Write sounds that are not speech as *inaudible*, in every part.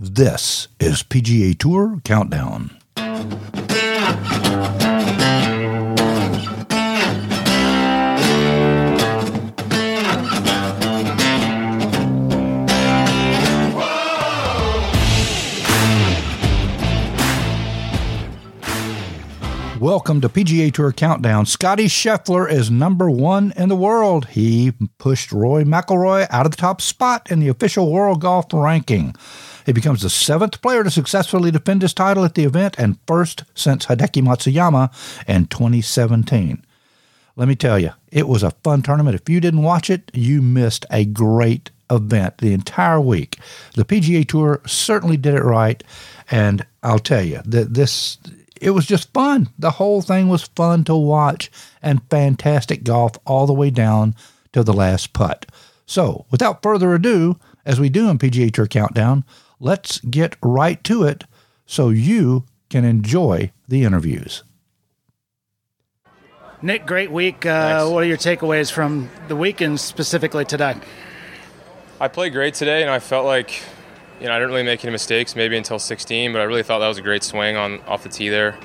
This is PGA Tour Countdown. Welcome to PGA Tour Countdown. Scottie Scheffler is number one in the world. He pushed Rory McIlroy out of the top spot in the official World Golf Ranking. He becomes the seventh player to successfully defend his title at the event and first since Hideki Matsuyama in 2017. Let me tell you, it was a fun tournament. If you didn't watch it, you missed a great event the entire week. The PGA Tour certainly did it right, and I'll tell you that this it was just fun. The whole thing was fun to watch and fantastic golf all the way down to the last putt. So, without further ado, as we do in PGA Tour Countdown, let's get right to it so you can enjoy the interviews. Nick, great week. Uh, what are your takeaways from the weekend specifically today? I played great today, and I felt like you know I didn't really make any mistakes maybe until 16, but I really thought that was a great swing on off the tee there.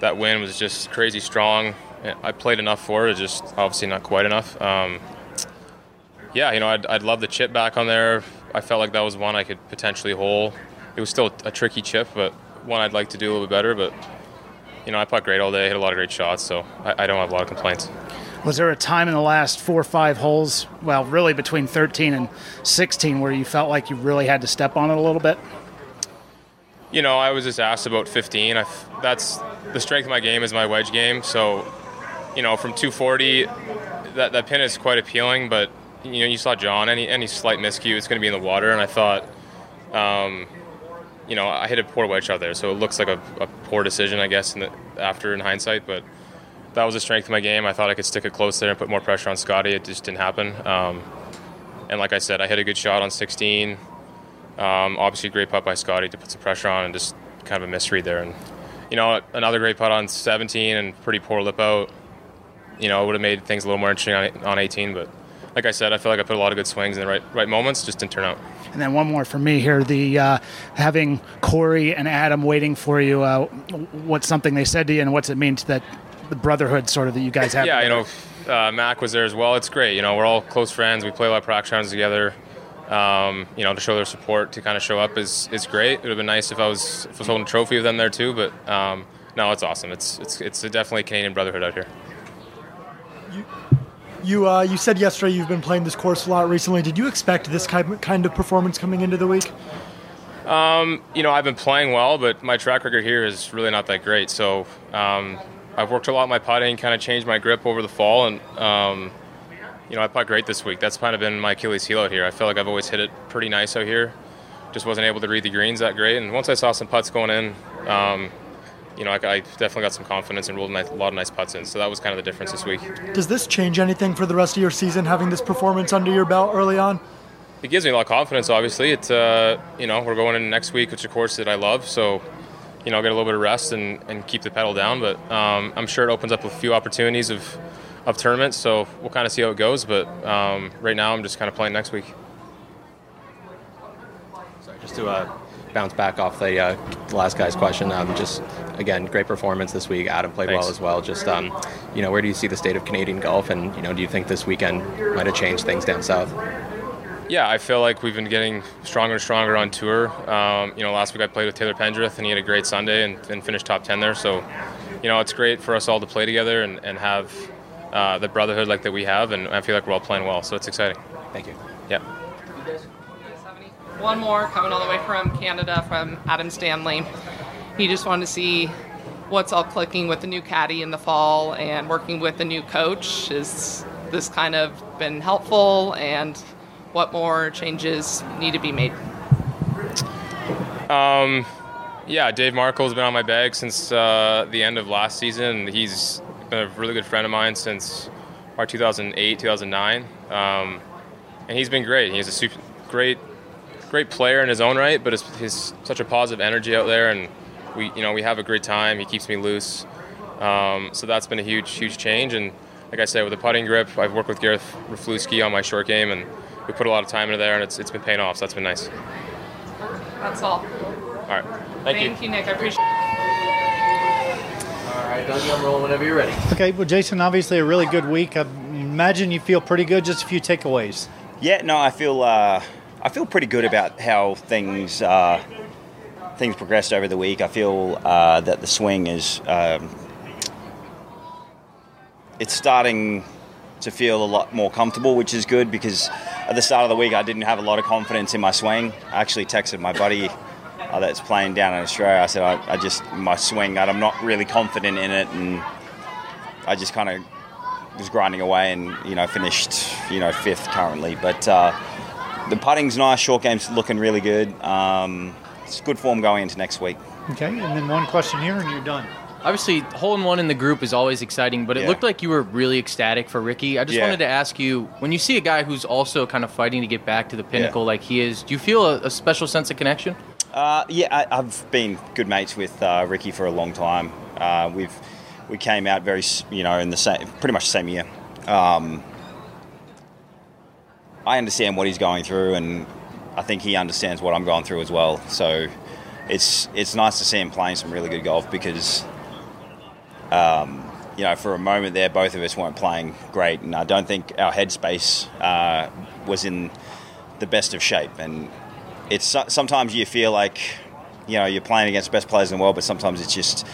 That wind was just crazy strong. I played enough for it, just obviously not quite enough. Um, yeah, you know I'd, I'd love the chip back on there. I felt like that was one I could potentially hole. It was still a tricky chip, but one I'd like to do a little bit better. But you know I played great all day, hit a lot of great shots, so I, I don't have a lot of complaints. Was there a time in the last four or five holes, well, really between 13 and 16, where you felt like you really had to step on it a little bit? You know, I was just asked about 15. I, that's the strength of my game is my wedge game. So, you know, from 240, that, that pin is quite appealing. But you know, you saw Jon. Any any slight miscue, it's going to be in the water. And I thought, um, you know, I hit a poor wedge out there, so it looks like a, a poor decision, I guess, in the, after in hindsight. But that was the strength of my game. I thought I could stick it close there and put more pressure on Scottie. It just didn't happen. Um, and like I said, I hit a good shot on 16. Um, obviously, great putt by Scottie to put some pressure on, and just kind of a misread there. And you know, another great putt on 17 and pretty poor lip out. You know, it would have made things a little more interesting on, on 18. But like I said, I feel like I put a lot of good swings in the right right moments, just didn't turn out. And then one more for me here: the uh, having Corey and Adam waiting for you. Uh, what's something they said to you, and what's it mean that the brotherhood sort of that you guys have? Yeah, you know, uh, Mac was there as well. It's great. You know, we're all close friends. We play a lot of practice rounds together. Um, you know, to show their support, to kind of show up is, is great. It would have been nice if I was if I was holding a trophy with them there too. But um, no, it's awesome. It's it's it's definitely a Canadian brotherhood out here. You you, uh, you said yesterday you've been playing this course a lot recently. Did you expect this kind of performance coming into the week? Um, you know, I've been playing well, but my track record here is really not that great. So um, I've worked a lot on my putting, kind of changed my grip over the fall, and um, you know I putt great this week. That's kind of been my Achilles heel out here. I feel like I've always hit it pretty nice out here. Just wasn't able to read the greens that great. And once I saw some putts going in, um, you know, I, I, definitely got some confidence and rolled a lot of nice putts in. So that was kind of the difference this week. Does this change anything for the rest of your season, having this performance under your belt early on? It gives me a lot of confidence. Obviously, it's uh, you know we're going in next week, which of course that I love. So you know, get a little bit of rest and, and keep the pedal down. But um, I'm sure it opens up a few opportunities of, of tournaments. So we'll kind of see how it goes. But um, right now, I'm just kind of playing next week. Sorry, just to uh, bounce back off the, uh, the last guy's question. Um, just again, great performance this week. Adam played Thanks. well as well. Just um, you know, where do you see the state of Canadian golf, and you know, do you think this weekend might have changed things down south? Yeah, I feel like we've been getting stronger and stronger on tour. Um, you know, last week I played with Taylor Pendrith, and he had a great Sunday and, and, finished top 10 there. So, you know, it's great for us all to play together and, and have uh, the brotherhood like that we have, and I feel like we're all playing well. So it's exciting. Thank you. Yeah. One more coming all the way from Canada from Adam Stanley. He just wanted to see what's all clicking with the new caddy in the fall and working with the new coach. Is this kind of been helpful and what more changes need to be made? Um, yeah, Dave Markle's been on my bag since uh, the end of last season. He's been a really good friend of mine since our 2008, 2009, um, and he's been great. He's a super, great, great player in his own right, but he's such a positive energy out there, and we, you know, we have a great time. He keeps me loose, um, so that's been a huge, huge change. And like I said, with the putting grip, I've worked with Gareth Raflewski on my short game, and we put a lot of time into there, and it's, it's been paying off. So that's been nice. That's all. All right. Thank, Thank you. you, Nick. I appreciate it. All right, Dougie, I'm rolling whenever you're ready. Okay, well, Jason, obviously a really good week. I imagine you feel pretty good. Just a few takeaways. Yeah, no, I feel uh, I feel pretty good about how things uh, things progressed over the week. I feel uh, that the swing is um, it's starting to feel a lot more comfortable, which is good because at the start of the week I didn't have a lot of confidence in my swing. I actually texted my buddy uh, that's playing down in Australia. I said I, I just my swing, I'm not really confident in it, and I just kind of was grinding away and you know finished you know fifth currently. But uh, the putting's nice. Short game's looking really good. Um, it's good form going into next week. Okay, and then one question here, and you're done. Obviously, hole in one in the group is always exciting, but it Yeah. looked like you were really ecstatic for Rickie. I just Yeah. wanted to ask you when you see a guy who's also kind of fighting to get back to the pinnacle Yeah. like he is, do you feel a, a special sense of connection? Uh, yeah, I, I've been good mates with uh, Rickie for a long time. Uh, we've we came out very you know in the same pretty much the same year. Um, I understand what he's going through, and I think he understands what I'm going through as well. So it's it's nice to see him playing some really good golf because. Um, you know, for a moment there, both of us weren't playing great, and I don't think our headspace uh, was in the best of shape. And it's sometimes you feel like you know you're playing against the best players in the world, but sometimes it's just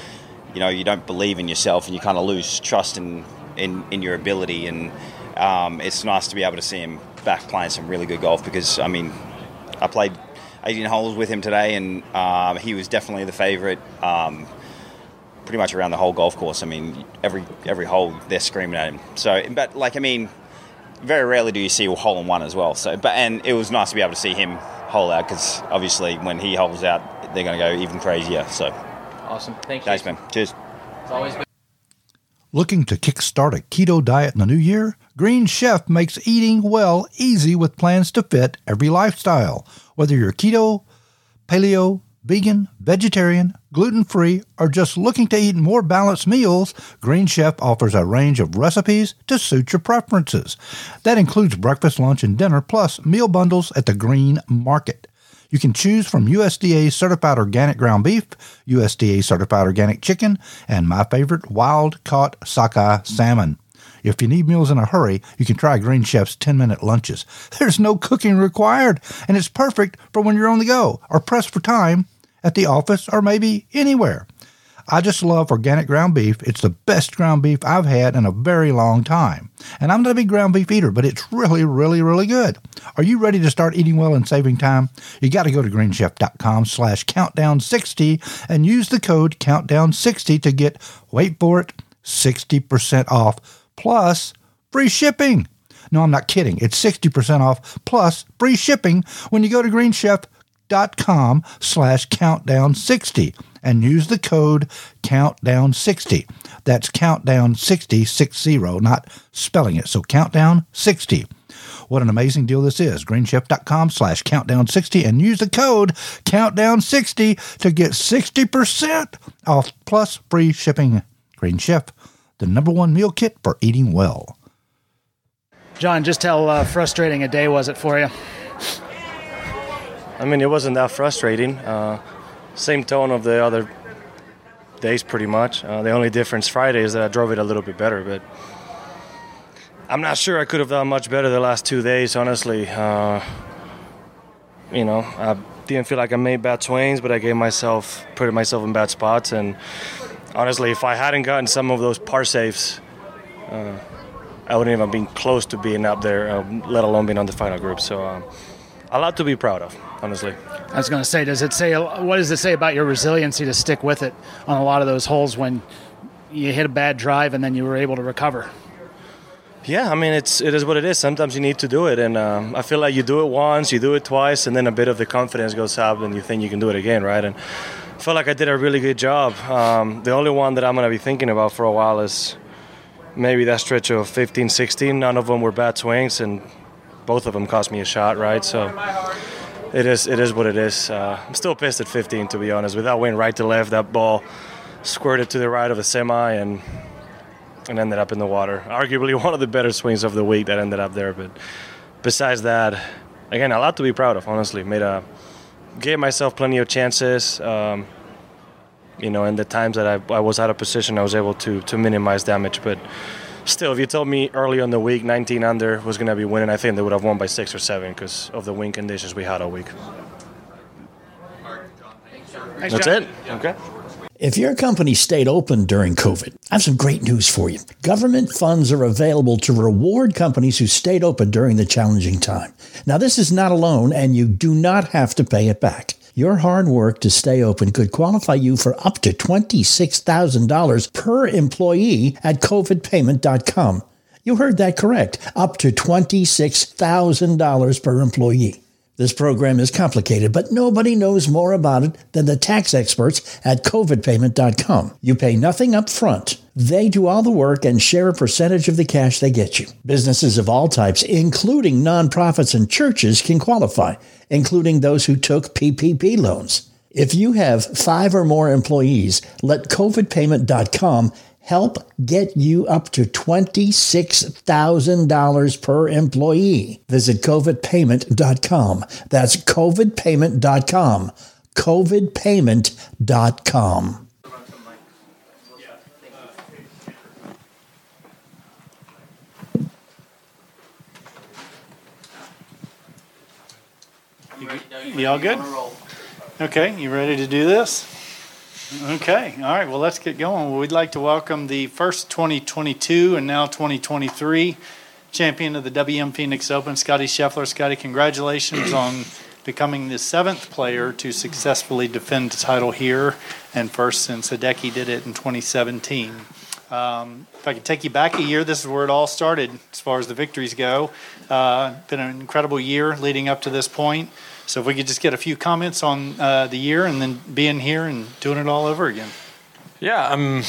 you know you don't believe in yourself and you kind of lose trust in in, in your ability. And um, it's nice to be able to see him back playing some really good golf because I mean I played 18 holes with him today, and um, he was definitely the favourite. Um, pretty much around the whole golf course. I mean, every every hole they're screaming at him. So, but like I mean, very rarely do you see a hole in one as well. So, but and it was nice to be able to see him hole out because obviously when he holes out, they're going to go even crazier. So, Awesome. Thank you. thanks, man. Cheers. It's always been Looking to kickstart a keto diet in the new year? Green Chef makes eating well easy with plans to fit every lifestyle. Whether you're keto, paleo, vegan, vegetarian, gluten free, or just looking to eat more balanced meals, Green Chef offers a range of recipes to suit your preferences. That includes breakfast, lunch, and dinner, plus meal bundles at the Green Market. You can choose from USDA certified organic ground beef, USDA certified organic chicken, and my favorite, wild caught sockeye salmon. If you need meals in a hurry, you can try Green Chef's 10 minute lunches. *laughs* There's no cooking required, and it's perfect for when you're on the go or pressed for time at the office or maybe anywhere. I just love organic ground beef. It's the best ground beef I've had in a very long time. And I'm not a big ground beef eater, but it's really, really, really good. Are you ready to start eating well and saving time? You got to go to greenchef.com slash countdown60 and use the code countdown60 to get, wait for it, 60% off plus free shipping. No, I'm not kidding. It's 60% off plus free shipping when you go to greenchef.com slash countdown60 and use the code countdown60. That's countdown 60, 60, not spelling it. So countdown 60. What an amazing deal this is. Greenchef.com slash countdown60 and use the code countdown60 to get 60% off plus free shipping. Green Chef, the number one meal kit for eating well. Jon, just how uh, frustrating a day was it for you? I mean, it wasn't that frustrating. Uh, same tone of the other days, pretty much. Uh, the only difference Friday is that I drove it a little bit better, but I'm not sure I could have done much better the last two days, honestly. Uh, you know, I didn't feel like I made bad swings, but I gave myself, put myself in bad spots. And honestly, if I hadn't gotten some of those par saves, uh, I wouldn't even been close to being up there, uh, let alone being on the final group. So, um, a lot to be proud of, honestly. I was going to say, does it say what does it say about your resiliency to stick with it on a lot of those holes when you hit a bad drive and then you were able to recover? Yeah, I mean it's it is what it is. Sometimes you need to do it, and um, I feel like you do it once, you do it twice, and then a bit of the confidence goes up, and you think you can do it again, right? And I feel like I did a really good job. Um, the only one that I'm gonna be thinking about for a while is maybe that stretch of 15, 16. None of them were bad swings, and both of them cost me a shot, right? So it is it is what it is. Uh, I'm still pissed at 15, to be honest. Without went right to left, that ball squirted to the right of the semi, and and ended up in the water. Arguably *laughs* one of the better swings of the week that ended up there. But besides that, again, a lot to be proud of. Honestly, made a gave myself plenty of chances. Um, you know, in the times that I, I was out of position, I was able to to minimize damage. But still, if you told me early on the week 19 under was going to be winning, I think they would have won by six or seven because of the wind conditions we had all week. Nice That's job. it. Okay. If your company stayed open during COVID, I have some great news for you. Government funds are available to reward companies who stayed open during the challenging time. Now, this is not a loan, and you do not have to pay it back. Your hard work to stay open could qualify you for up to $26,000 per employee at covidpayment.com. You heard that correct. Up to $26,000 per employee. This program is complicated, but nobody knows more about it than the tax experts at covidpayment.com. You pay nothing up front. They do all the work and share a percentage of the cash they get you. Businesses of all types, including nonprofits and churches, can qualify, including those who took PPP loans. If you have five or more employees, let covidpayment.com help get you up to $26,000 per employee. Visit covidpayment.com. That's covidpayment.com. covidpayment.com. You all good? Okay, you ready to do this? Okay, all right, well, let's get going. We'd like to welcome the first 2022 and now 2023 champion of the WM Phoenix Open, Scottie Scheffler. Scottie, congratulations on becoming the seventh player to successfully defend the title here and first since Hideki did it in 2017. Um, if I could take you back a year, this is where it all started as far as the victories go. Uh, been an incredible year leading up to this point. So if we could just get a few comments on uh, the year and then being here and doing it all over again. Yeah, um,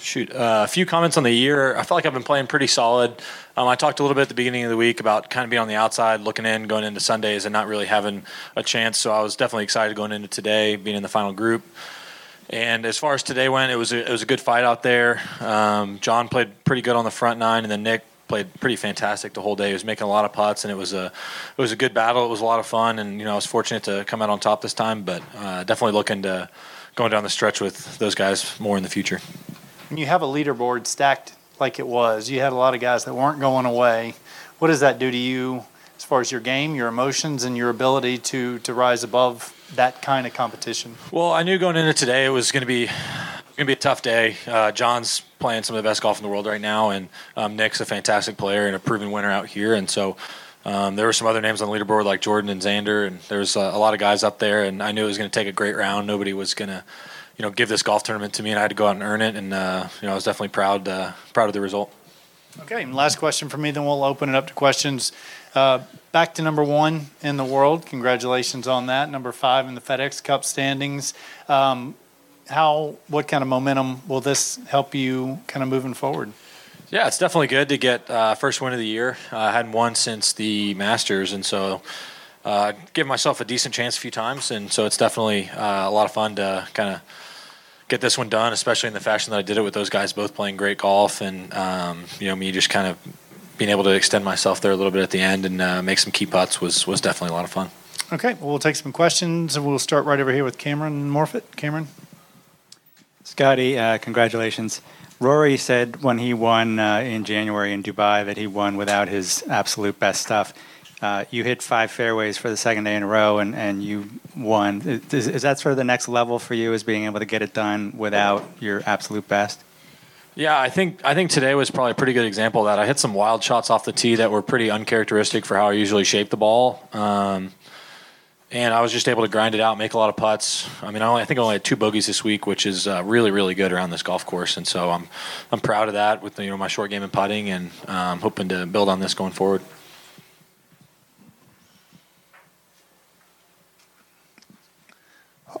shoot, uh, a few comments on the year. I felt like I've been playing pretty solid. Um, I talked a little bit at the beginning of the week about kind of being on the outside, looking in, going into Sundays, and not really having a chance. So I was definitely excited going into today, being in the final group. And as far as today went, it was a, it was a good fight out there. Um, Jon played pretty good on the front nine, and then Nick played pretty fantastic the whole day. He was making a lot of putts, and it was a it was a good battle. It was a lot of fun, and you know I was fortunate to come out on top this time. But uh, definitely looking to going down the stretch with those guys more in the future. When you have a leaderboard stacked like it was, you had a lot of guys that weren't going away. What does that do to you as far as your game, your emotions, and your ability to to rise above that kind of competition? Well, I knew going into today it was going to be going to be a tough day. Uh, Jon's playing some of the best golf in the world right now, and um, Nick's a fantastic player and a proven winner out here. And so um, there were some other names on the leaderboard like Jordan and Xander, and there's uh, a lot of guys up there. And I knew it was going to take a great round. Nobody was going to, you know, give this golf tournament to me, and I had to go out and earn it. And uh, you know, I was definitely proud uh, proud of the result. Okay, last question for me, then we'll open it up to questions. Uh, back to number one in the world. Congratulations on that. Number five in the FedEx Cup standings. Um, how, what kind of momentum will this help you kind of moving forward? Yeah, it's definitely good to get uh, first win of the year. Uh, I hadn't won since the Masters, and so uh, give myself a decent chance a few times, and so it's definitely uh, a lot of fun to kind of get this one done, especially in the fashion that I did it with those guys both playing great golf, and um, you know me just kind of being able to extend myself there a little bit at the end and uh, make some key putts was was definitely a lot of fun. Okay, well, we'll take some questions, and we'll start right over here with Cameron Morfitt. Cameron. Scottie, uh, congratulations. Rory said when he won uh, in January in Dubai that he won without his absolute best stuff. Uh, you hit five fairways for the second day in a row, and, and you won. Is, is that sort of the next level for you, is being able to get it done without your absolute best? Yeah, I think I think today was probably a pretty good example of that. I hit some wild shots off the tee that were pretty uncharacteristic for how I usually shape the ball. Um, and I was just able to grind it out, make a lot of putts. I mean, I, only, I think I only had two bogeys this week, which is uh, really, really good around this golf course, and so I'm I'm proud of that with you know my short game and putting, and um, hoping to build on this going forward.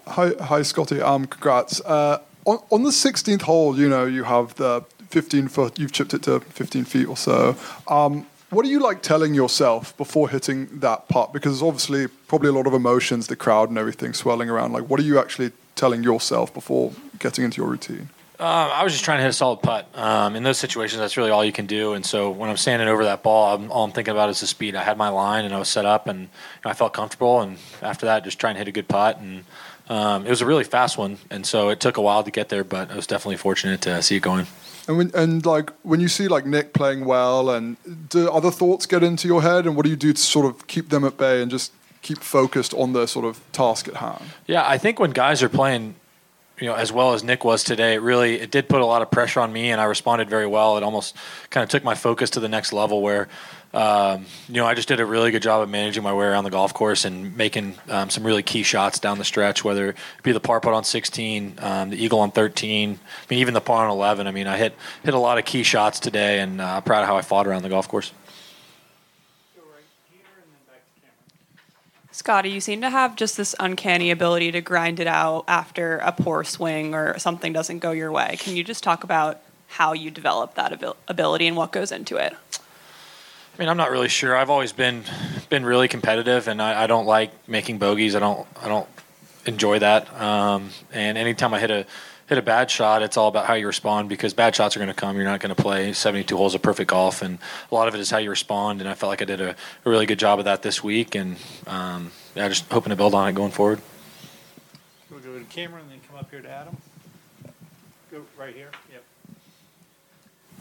Hi, hi, Scottie. Um, congrats. Uh, on, on the 16th hole, you know, you have the 15 foot. You've chipped it to 15 feet or so. Um, what are you like telling yourself before hitting that putt? Because obviously probably a lot of emotions, the crowd and everything swelling around. Like, what are you actually telling yourself before getting into your routine? Um, I was just trying to hit a solid putt. Um, in those situations, that's really all you can do. And so when I'm standing over that ball, I'm, all I'm thinking about is the speed. I had my line and I was set up, and you know, I felt comfortable. And after that, just trying to hit a good putt. And um, it was a really fast one, and so it took a while to get there, but I was definitely fortunate to see it going. And when and like when you see like Nick playing well, and do other thoughts get into your head, and what do you do to sort of keep them at bay and just keep focused on the sort of task at hand? Yeah, I think when guys are playing, you know, as well as Nick was today, it really it did put a lot of pressure on me, and I responded very well. It almost kind of took my focus to the next level where. Um, you know, I just did a really good job of managing my way around the golf course and making um, some really key shots down the stretch, whether it be the par putt on 16, um, the eagle on 13, I mean, even the par on 11. I mean, I hit hit a lot of key shots today, and uh, I'm proud of how I fought around the golf course. Scottie, you seem to have just this uncanny ability to grind it out after a poor swing or something doesn't go your way. Can you just talk about how you develop that abil- ability and what goes into it? I mean, I'm not really sure. I've always been been really competitive, and I, I don't like making bogeys. I don't I don't enjoy that. Um, and anytime I hit a hit a bad shot, it's all about how you respond because bad shots are going to come. You're not going to play 72 holes of perfect golf, and a lot of it is how you respond. And I felt like I did a, a really good job of that this week, and um, yeah, just hoping to build on it going forward. We'll go to Cameron and then come up here to Adam. Go right here.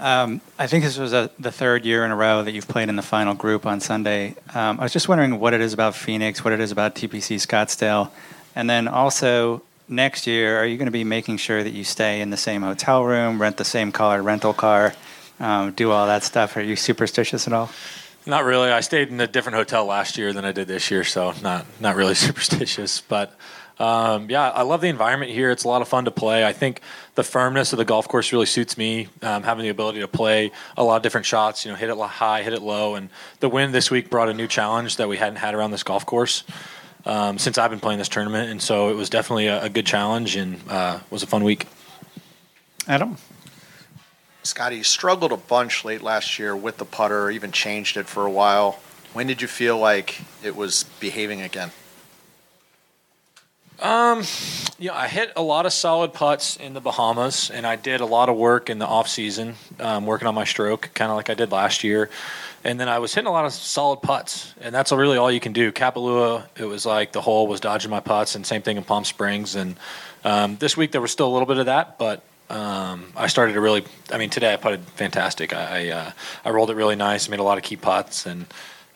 Um, I think this was a, the third year in a row that you've played in the final group on Sunday. Um, I was just wondering what it is about Phoenix, what it is about TPC Scottsdale, and then also next year, are you going to be making sure that you stay in the same hotel room, rent the same color rental car, um, do all that stuff? Are you superstitious at all? Not really. I stayed in a different hotel last year than I did this year, so not not really *laughs* superstitious. But um, yeah, I love the environment here. It's a lot of fun to play. I think the firmness of the golf course really suits me. Um, having the ability to play a lot of different shots, you know, hit it high, hit it low, and the wind this week brought a new challenge that we hadn't had around this golf course. Um, since I've been playing this tournament, and so it was definitely a, a good challenge and uh, was a fun week. Adam? Scottie, you struggled a bunch late last year with the putter, or even changed it for a while. When did you feel like it was behaving again? Um, yeah, I hit a lot of solid putts in the Bahamas, and I did a lot of work in the off season, um, working on my stroke, kind of like I did last year. And then I was hitting a lot of solid putts, and that's really all you can do. Kapalua, it was like the hole was dodging my putts, and same thing in Palm Springs. And um, this week there was still a little bit of that, but um, I started to really. I mean, today I putted fantastic. I I, uh, I rolled it really nice, made a lot of key putts, and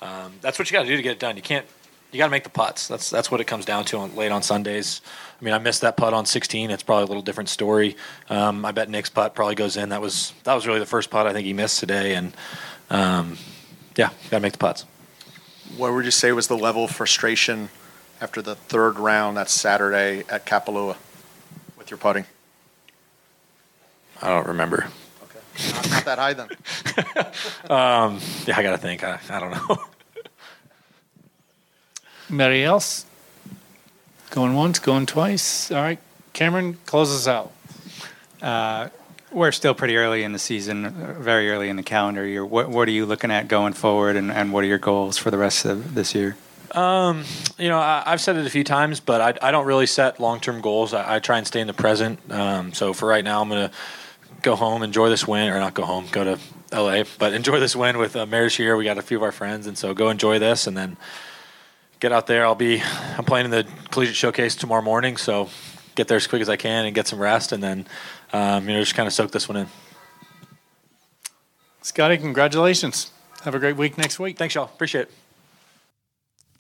um, that's what you got to do to get it done. You can't. You got to make the putts. That's that's what it comes down to on, late on Sundays. I mean, I missed that putt on 16. It's probably a little different story. Um, I bet Nick's putt probably goes in. That was that was really the first putt I think he missed today, and um, yeah, got to make the putts. What would you say was the level of frustration after the third round that Saturday at Kapalua with your putting? I don't remember. Okay, not, not that high then. *laughs* Um, yeah, I got to think. I, I don't know. *laughs* Anybody else? Going once, going twice. All right, Cameron, close us out. Uh, we're still pretty early in the season, uh, very early in the calendar year. What, what are you looking at going forward, and, and what are your goals for the rest of this year? Um, you know, I, I've said it a few times, but I, I don't really set long term goals. I, I try and stay in the present. Um, so for right now, I'm going to go home, enjoy this win, or not go home, go to LA, but enjoy this win with uh, Mares here. We got a few of our friends, and so go enjoy this, and then get out there. I'll be I'm playing in the collegiate showcase tomorrow morning, so get there as quick as I can and get some rest, and then um, you know just kind of soak this one in. Scottie, congratulations. Have a great week next week. Thanks, y'all. Appreciate it.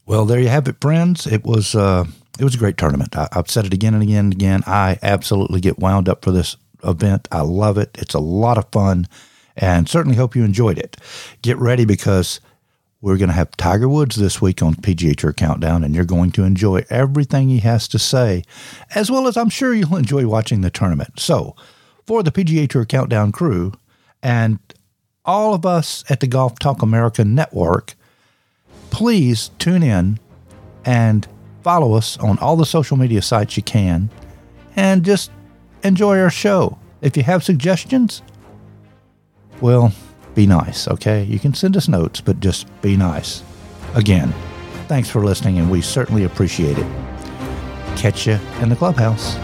Well, there you have it, friends. It was uh, it was a great tournament. I, I've said it again and again and again. I absolutely get wound up for this event. I love it. It's a lot of fun, and certainly hope you enjoyed it. Get ready because we're going to have Tiger Woods this week on PGA Tour Countdown, and you're going to enjoy everything he has to say, as well as I'm sure you'll enjoy watching the tournament. So, for the PGA Tour Countdown crew and all of us at the Golf Talk America Network, please tune in and follow us on all the social media sites you can and just enjoy our show. If you have suggestions, well, be nice, okay? You can send us notes, but just be nice. Again, thanks for listening, and we certainly appreciate it. Catch you in the clubhouse.